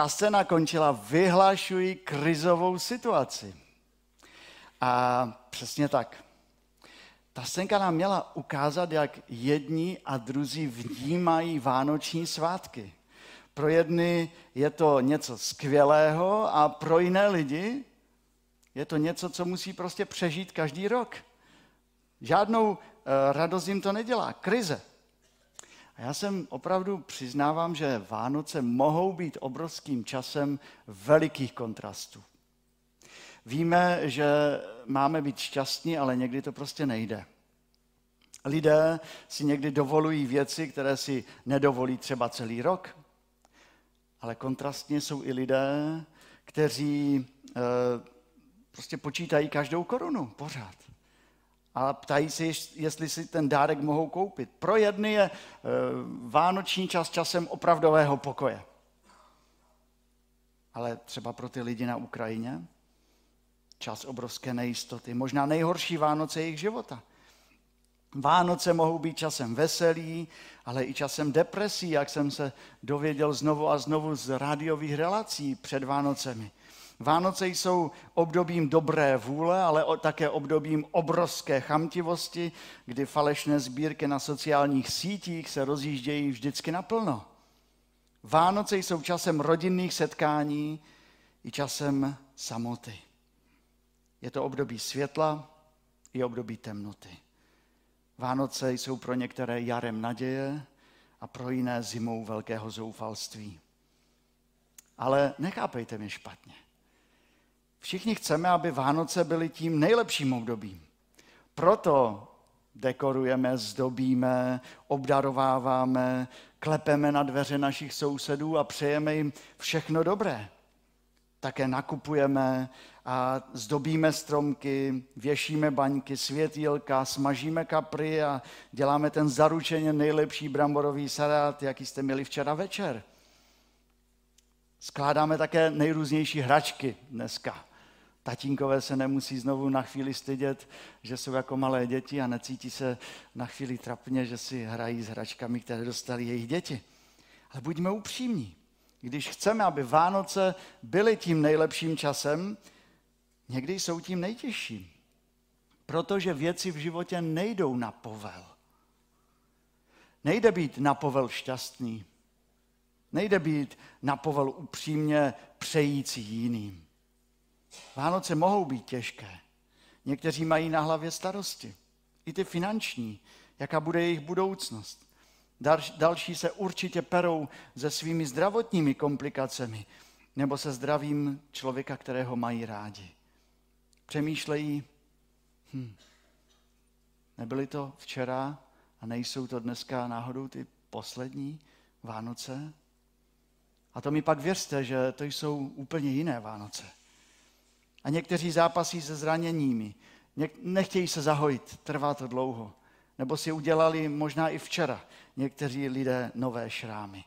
ta scéna končila, vyhlašují krizovou situaci. A přesně tak. Ta scénka nám měla ukázat, jak jedni a druzí vnímají vánoční svátky. Pro jedny je to něco skvělého a pro jiné lidi je to něco, co musí prostě přežít každý rok. Žádnou eh, radost jim to nedělá. Krize. Já jsem opravdu přiznávám, že Vánoce mohou být obrovským časem velikých kontrastů. Víme, že máme být šťastní, ale někdy to prostě nejde. Lidé si někdy dovolují věci, které si nedovolí třeba celý rok, ale kontrastně jsou i lidé, kteří e, prostě počítají každou korunu pořád. A ptají se, jestli si ten dárek mohou koupit. Pro jedny je e, vánoční čas časem opravdového pokoje. Ale třeba pro ty lidi na Ukrajině čas obrovské nejistoty, možná nejhorší Vánoce jejich života. Vánoce mohou být časem veselí, ale i časem depresí, jak jsem se dověděl znovu a znovu z rádiových relací před Vánocemi. Vánoce jsou obdobím dobré vůle, ale také obdobím obrovské chamtivosti, kdy falešné sbírky na sociálních sítích se rozjíždějí vždycky naplno. Vánoce jsou časem rodinných setkání i časem samoty. Je to období světla i období temnoty. Vánoce jsou pro některé jarem naděje a pro jiné zimou velkého zoufalství. Ale nechápejte mě špatně. Všichni chceme, aby Vánoce byly tím nejlepším obdobím. Proto dekorujeme, zdobíme, obdarováváme, klepeme na dveře našich sousedů a přejeme jim všechno dobré. Také nakupujeme a zdobíme stromky, věšíme baňky, světýlka, smažíme kapry a děláme ten zaručeně nejlepší bramborový salát, jaký jste měli včera večer. Skládáme také nejrůznější hračky dneska. Tatínkové se nemusí znovu na chvíli stydět, že jsou jako malé děti a necítí se na chvíli trapně, že si hrají s hračkami, které dostali jejich děti. Ale buďme upřímní. Když chceme, aby Vánoce byly tím nejlepším časem, někdy jsou tím nejtěžším. Protože věci v životě nejdou na povel. Nejde být na povel šťastný. Nejde být na povel upřímně přející jiným. Vánoce mohou být těžké. Někteří mají na hlavě starosti. I ty finanční. Jaká bude jejich budoucnost. Další se určitě perou se svými zdravotními komplikacemi nebo se zdravím člověka, kterého mají rádi. Přemýšlejí, hm, nebyly to včera a nejsou to dneska náhodou ty poslední Vánoce? A to mi pak věřte, že to jsou úplně jiné Vánoce. A někteří zápasí se zraněními. Nechtějí se zahojit, trvá to dlouho. Nebo si udělali možná i včera někteří lidé nové šrámy.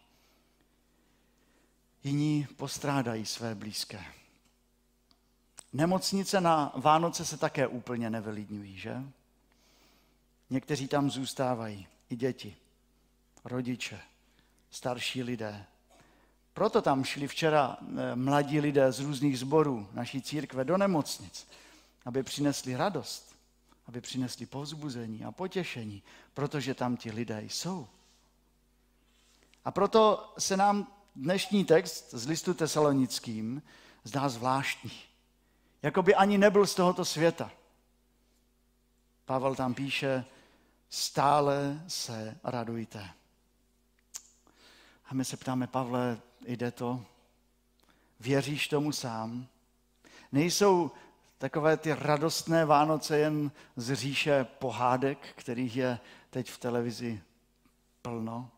Jiní postrádají své blízké. Nemocnice na Vánoce se také úplně nevylidňují, že? Někteří tam zůstávají, i děti, rodiče, starší lidé. Proto tam šli včera eh, mladí lidé z různých zborů naší církve do nemocnic, aby přinesli radost, aby přinesli povzbuzení a potěšení, protože tam ti lidé jsou. A proto se nám dnešní text z listu tesalonickým zdá zvláštní. Jako by ani nebyl z tohoto světa. Pavel tam píše, stále se radujte. A my se ptáme, Pavle, jde to? Věříš tomu sám? Nejsou takové ty radostné Vánoce jen z říše pohádek, kterých je teď v televizi plno?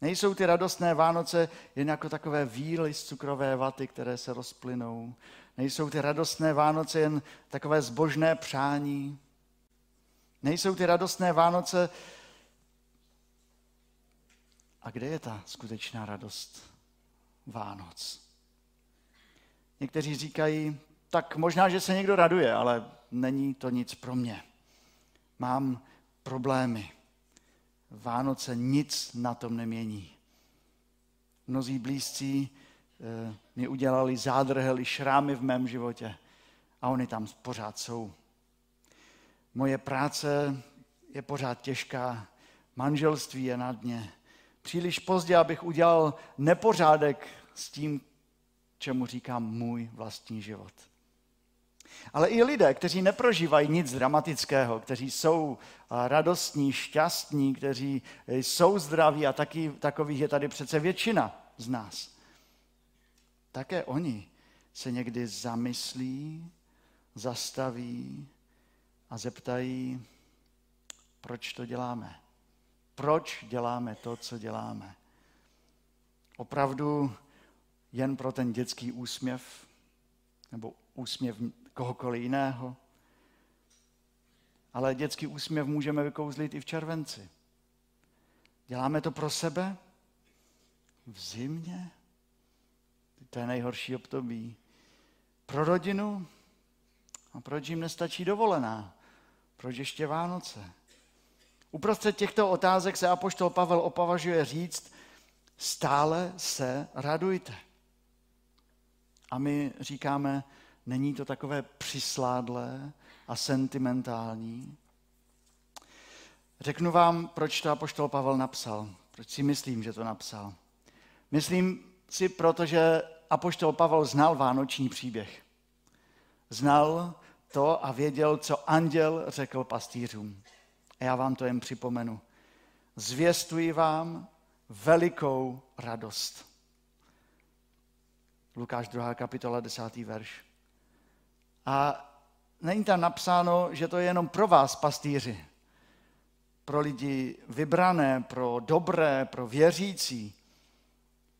Nejsou ty radostné Vánoce jen jako takové víly z cukrové vaty, které se rozplynou. Nejsou ty radostné Vánoce jen takové zbožné přání. Nejsou ty radostné Vánoce. A kde je ta skutečná radost Vánoc? Někteří říkají, tak možná, že se někdo raduje, ale není to nic pro mě. Mám problémy. Vánoce nic na tom nemění. Mnozí blízcí mi udělali zádrhely, šrámy v mém životě a oni tam pořád jsou. Moje práce je pořád těžká, manželství je na dně. Příliš pozdě, abych udělal nepořádek s tím, čemu říkám můj vlastní život. Ale i lidé, kteří neprožívají nic dramatického, kteří jsou radostní, šťastní, kteří jsou zdraví a taky, takových je tady přece většina z nás. Také oni se někdy zamyslí, zastaví a zeptají, proč to děláme. Proč děláme to, co děláme. Opravdu jen pro ten dětský úsměv nebo úsměv kohokoliv jiného. Ale dětský úsměv můžeme vykouzlit i v červenci. Děláme to pro sebe? V zimě? To je nejhorší období. Pro rodinu? A proč jim nestačí dovolená? Proč ještě Vánoce? Uprostřed těchto otázek se apoštol Pavel opavažuje říct, stále se radujte. A my říkáme, není to takové přisládlé a sentimentální. Řeknu vám, proč to apoštol Pavel napsal. Proč si myslím, že to napsal. Myslím si, protože apoštol Pavel znal vánoční příběh. Znal to a věděl, co anděl řekl pastýřům. A já vám to jen připomenu. Zvěstuji vám velikou radost. Lukáš 2. kapitola 10. verš. A není tam napsáno, že to je jenom pro vás, pastýři. Pro lidi vybrané, pro dobré, pro věřící.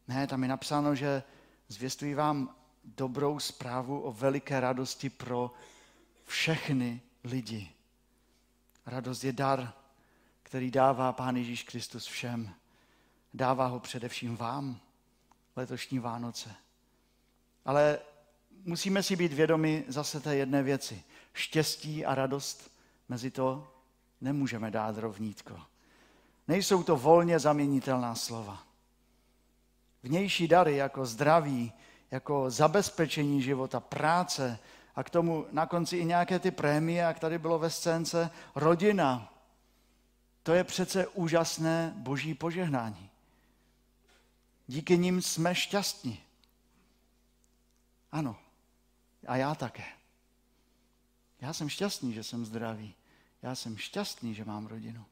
Ne, tam je napsáno, že zvěstují vám dobrou zprávu o veliké radosti pro všechny lidi. Radost je dar, který dává Pán Ježíš Kristus všem. Dává ho především vám letošní Vánoce. Ale musíme si být vědomi zase té jedné věci. Štěstí a radost mezi to nemůžeme dát rovnítko. Nejsou to volně zaměnitelná slova. Vnější dary jako zdraví, jako zabezpečení života, práce a k tomu na konci i nějaké ty prémie, jak tady bylo ve scénce, rodina. To je přece úžasné boží požehnání. Díky nim jsme šťastní. Ano, a já také. Já jsem šťastný, že jsem zdravý. Já jsem šťastný, že mám rodinu.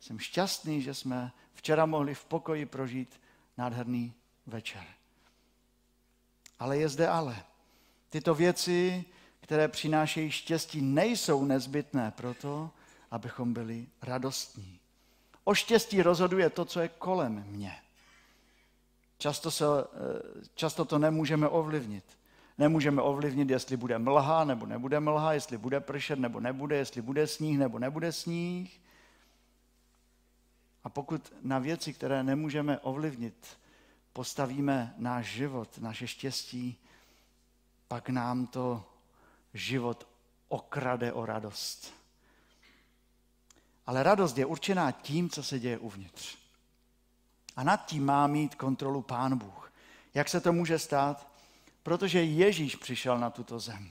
Jsem šťastný, že jsme včera mohli v pokoji prožít nádherný večer. Ale je zde ale. Tyto věci, které přinášejí štěstí, nejsou nezbytné proto, abychom byli radostní. O štěstí rozhoduje to, co je kolem mě. Často, se, eh, často to nemůžeme ovlivnit. Nemůžeme ovlivnit, jestli bude mlha nebo nebude mlha, jestli bude pršet nebo nebude, jestli bude sníh nebo nebude sníh. A pokud na věci, které nemůžeme ovlivnit, postavíme náš život, naše štěstí, pak nám to život okrade o radost. Ale radost je určená tím, co se děje uvnitř. A nad tím má mít kontrolu Pán Bůh. Jak se to může stát? Protože Ježíš přišel na tuto zem.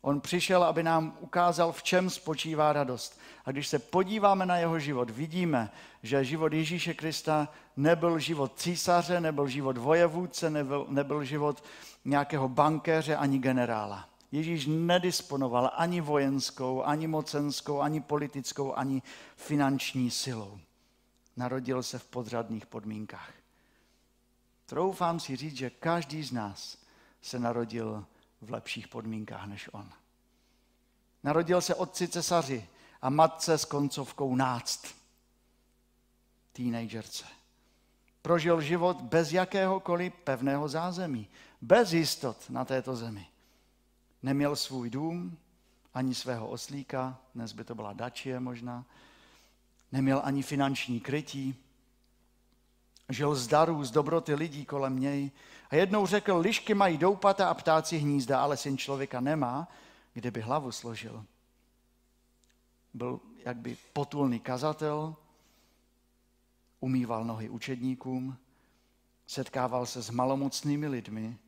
On přišel, aby nám ukázal, v čem spočívá radost. A když se podíváme na jeho život, vidíme, že život Ježíše Krista nebyl život císaře, nebyl život vojevůdce, nebyl, nebyl život nějakého bankéře ani generála. Ježíš nedisponoval ani vojenskou, ani mocenskou, ani politickou, ani finanční silou. Narodil se v podřadných podmínkách. Troufám si říct, že každý z nás se narodil v lepších podmínkách než on. Narodil se otci cesaři a matce s koncovkou náct. Teenagerce. Prožil život bez jakéhokoliv pevného zázemí, bez jistot na této zemi. Neměl svůj dům, ani svého oslíka, dnes by to byla dačie možná, neměl ani finanční krytí, žil z darů, z dobroty lidí kolem něj. A jednou řekl, lišky mají doupata a ptáci hnízda, ale syn člověka nemá, kde by hlavu složil. Byl jakby potulný kazatel, umýval nohy učedníkům, setkával se s malomocnými lidmi,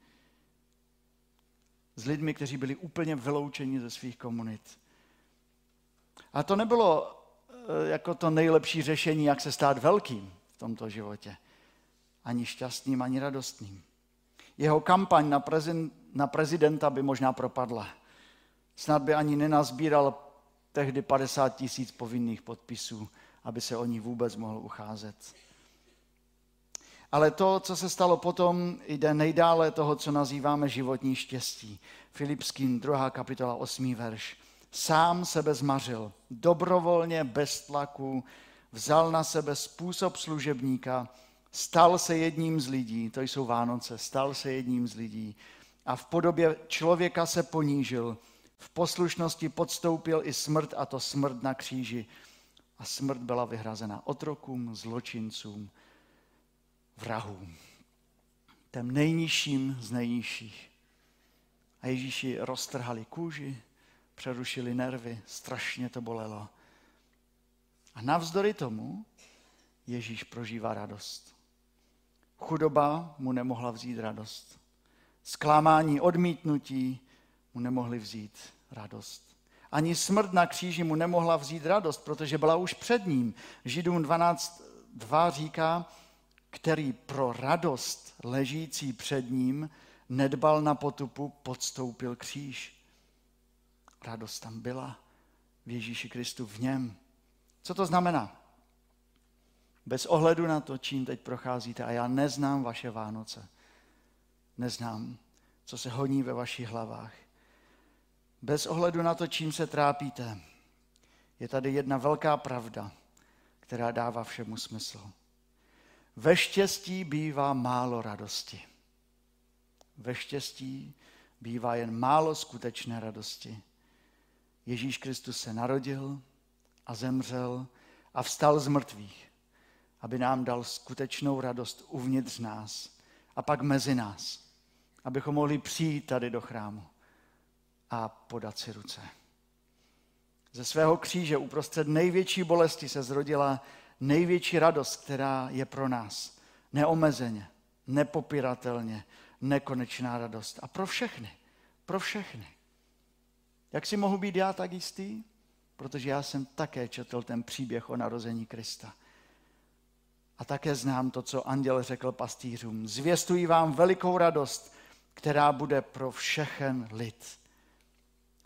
s lidmi, kteří byli úplně vyloučeni ze svých komunit. A to nebylo eh, jako to nejlepší řešení, jak se stát velkým v tomto životě. Ani šťastným, ani radostným. Jeho kampaň na, prezident, na prezidenta by možná propadla. Snad by ani nenazbíral tehdy 50 tisíc povinných podpisů, aby se o ní vůbec mohl ucházet. Ale to, co se stalo potom, jde nejdále toho, co nazýváme životní štěstí. Filipským 2. kapitola 8. verš. Sám sebe zmařil, dobrovolně, bez tlaku, vzal na sebe způsob služebníka, stal se jedním z lidí, to jsou Vánoce, stal se jedním z lidí a v podobě člověka se ponížil, v poslušnosti podstoupil i smrt, a to smrt na kříži. A smrt byla vyhrazena otrokům, zločincům, vrahům. Těm nejnižším z nejnižších. A Ježíši roztrhali kůži, přerušili nervy, strašně to bolelo. A navzdory tomu Ježíš prožívá radost. Chudoba mu nemohla vzít radost. Zklamání, odmítnutí mu nemohli vzít radost. Ani smrt na kříži mu nemohla vzít radost, protože byla už před ním. Židům 12.2 říká, který pro radost ležící před ním nedbal na potupu, podstoupil kříž. Radost tam byla v Ježíši Kristu v něm. Co to znamená? Bez ohledu na to, čím teď procházíte, a já neznám vaše Vánoce, neznám, co se honí ve vašich hlavách. Bez ohledu na to, čím se trápíte, je tady jedna velká pravda, která dává všemu smysl. Ve štěstí bývá málo radosti. Ve štěstí bývá jen málo skutečné radosti. Ježíš Kristus se narodil a zemřel a vstal z mrtvých, aby nám dal skutečnou radost uvnitř nás a pak mezi nás, abychom mohli přijít tady do chrámu a podat si ruce. Ze svého kříže uprostřed největší bolesti se zrodila největší radost, která je pro nás. Neomezeně, nepopiratelně, nekonečná radost. A pro všechny, pro všechny. Jak si mohu být já tak jistý? Protože já jsem také četl ten příběh o narození Krista. A také znám to, co anděl řekl pastýřům. Zvěstují vám velikou radost, která bude pro všechen lid.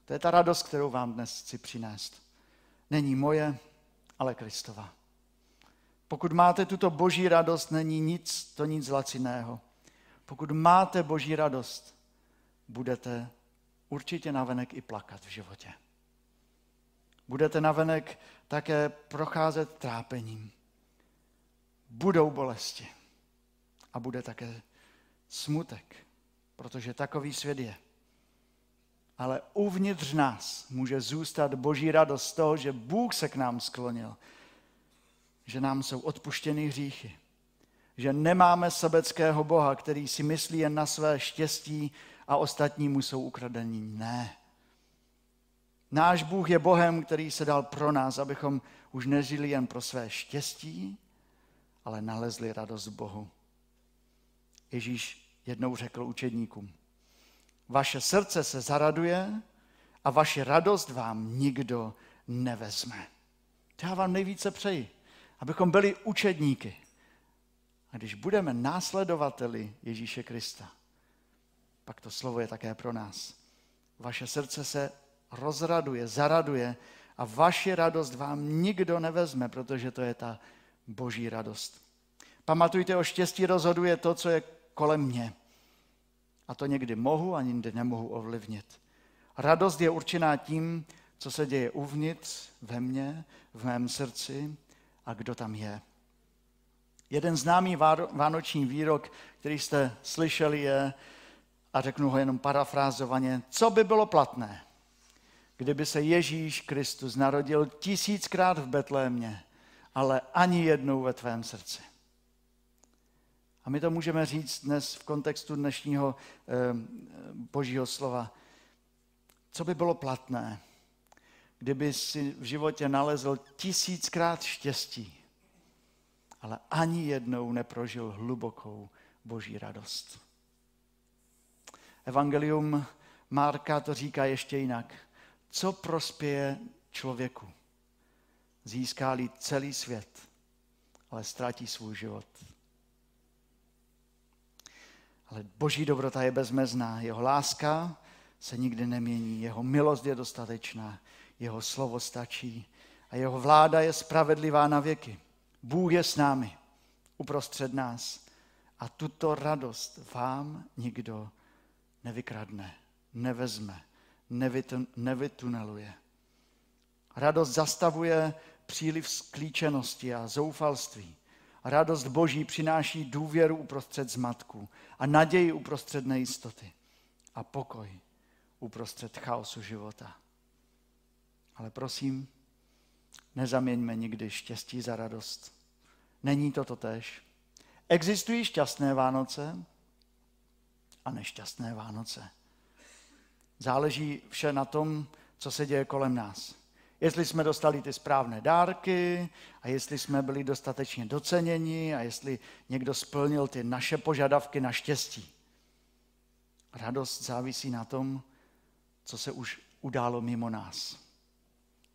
To je ta radost, kterou vám dnes chci přinést. Není moje, ale Kristova. Pokud máte tuto boží radost, není nic, to nic laciného. Pokud máte boží radost, budete určitě navenek i plakat v životě. Budete navenek také procházet trápením. Budou bolesti. A bude také smutek, protože takový svět je. Ale uvnitř nás může zůstat boží radost z toho, že Bůh se k nám sklonil, že nám jsou odpuštěny hříchy, že nemáme sebeckého Boha, který si myslí jen na své štěstí a ostatní mu jsou ukradení. Ne. Náš Bůh je Bohem, který se dal pro nás, abychom už nežili jen pro své štěstí, ale nalezli radost Bohu. Ježíš jednou řekl učedníkům, vaše srdce se zaraduje a vaši radost vám nikdo nevezme. To já vám nejvíce přeji abychom byli učedníky. A když budeme následovateli Ježíše Krista, pak to slovo je také pro nás. Vaše srdce se rozraduje, zaraduje a vaši radost vám nikdo nevezme, protože to je ta boží radost. Pamatujte, o štěstí rozhoduje to, co je kolem mě. A to někdy mohu a někdy nemohu ovlivnit. Radost je určená tím, co se děje uvnitř, ve mně, v mém srdci, a kdo tam je. Jeden známý vánoční výrok, který jste slyšeli, je, a řeknu ho jenom parafrázovaně, co by bylo platné, kdyby se Ježíš Kristus narodil tisíckrát v Betlémě, ale ani jednou ve tvém srdci. A my to můžeme říct dnes v kontextu dnešního eh, božího slova. Co by bylo platné, kdyby si v životě nalezl tisíckrát štěstí, ale ani jednou neprožil hlubokou boží radost. Evangelium Marka to říká ještě jinak. Co prospěje člověku? Získá-li celý svět, ale ztratí svůj život. Ale boží dobrota je bezmezná. Jeho láska se nikdy nemění. Jeho milost je dostatečná. Jeho slovo stačí. A jeho vláda je spravedlivá na věky. Bůh je s námi, uprostřed nás. A tuto radost vám nikdo nevykradne, nevezme, nevytuneluje. Radost zastavuje příliv sklíčenosti a zoufalství. Radost Boží přináší důvěru uprostřed zmatku a naději uprostřed nejistoty a pokoj uprostřed chaosu života. Ale prosím, nezaměňme nikdy štěstí za radost. Není to totéž. Existují šťastné Vánoce a nešťastné Vánoce. Záleží vše na tom, co se děje kolem nás. Jestli jsme dostali ty správné dárky a jestli jsme byli dostatečně doceněni a jestli někdo splnil ty naše požadavky na štěstí. Radost závisí na tom, co se už událo mimo nás.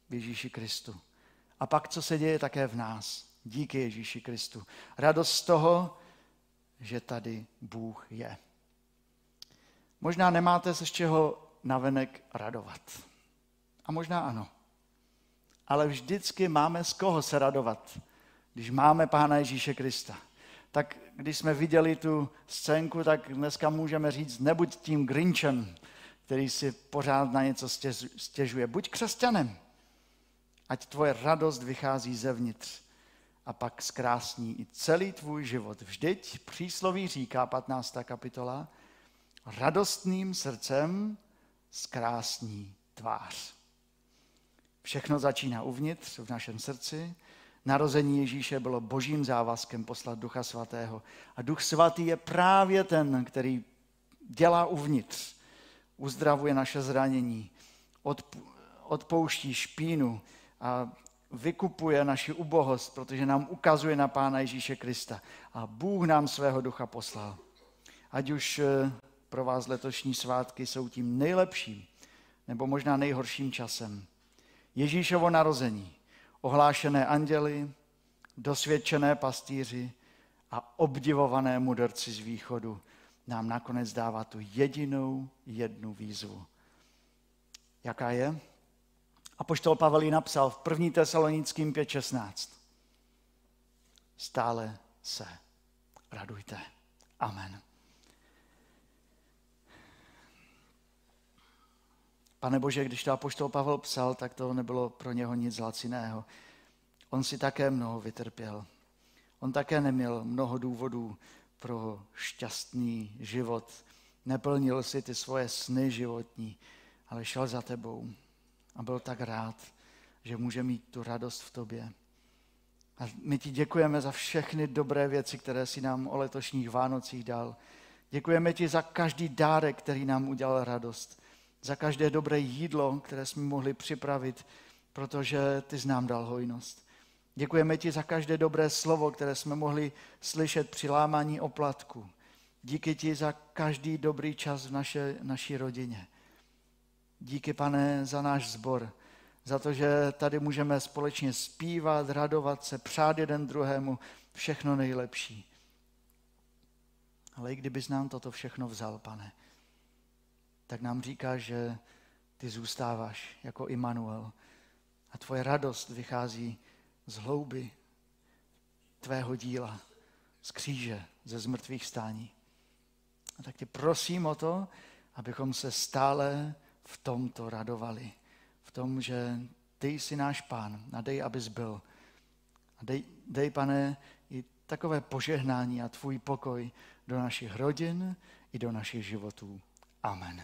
V Ježíši Kristu. A pak, co se děje také v nás. Díky Ježíši Kristu. Radost z toho, že tady Bůh je. Možná nemáte se z čeho navenek radovat. A možná ano. Ale vždycky máme z koho se radovat, když máme Pána Ježíše Krista. Tak když jsme viděli tu scénku, tak dneska můžeme říct, nebuď tím Grinchem, který si pořád na něco stěžuje. Buď křesťanem, ať tvoje radost vychází zevnitř a pak zkrásní i celý tvůj život. Vždyť přísloví říká 15. kapitola, radostným srdcem zkrásní tvář. Všechno začíná uvnitř, v našem srdci. Narození Ježíše bylo božím závazkem poslat Ducha Svatého. A Duch Svatý je právě ten, který dělá uvnitř. Uzdravuje naše zranění, odpouští špínu a vykupuje naši ubohost, protože nám ukazuje na Pána Ježíše Krista. A Bůh nám svého ducha poslal. Ať už eh, pro vás letošní svátky jsou tím nejlepším nebo možná nejhorším časem. Ježíšovo narození, ohlášené anděly, dosvědčené pastýři a obdivované mudrci z východu nám nakonec dává tu jedinou jednu výzvu. Jaká je? A poštol Pavel ji napsal v 1. Tesalonickým 5.16. Stále se radujte. Amen. Pane Bože, když to apoštol Pavel psal, tak to nebylo pro něho nic laciného. On si také mnoho vytrpěl. On také neměl mnoho důvodů pro šťastný život. Neplnil si ty svoje sny životní, ale šel za tebou. A byl tak rád, že může mít tu radost v tobě. A my ti děkujeme za všechny dobré věci, které si nám o letošních Vánocích dal. Děkujeme ti za každý dárek, který nám udělal radost za každé dobré jídlo, které jsme mohli připravit, protože ty jsi nám dal hojnost. Děkujeme ti za každé dobré slovo, které jsme mohli slyšet při lámání oplatku. Díky ti za každý dobrý čas v naše, naší rodině. Díky, pane, za náš sbor, za to, že tady můžeme společně zpívat, radovat se, přát jeden druhému všechno nejlepší. Ale i kdybys nám toto všechno vzal, pane, tak nám říká, že ty zůstáváš jako Immanuel a tvoje radost vychází z hlouby tvého díla, z kříže, ze zmrtvých stání. A tak tě prosím o to, abychom se stále v tomto radovali. V tom, že ty jsi náš pán a dej, abys byl. A dej, dej, pane, i takové požehnání a tvůj pokoj do našich rodin i do našich životů. Amen.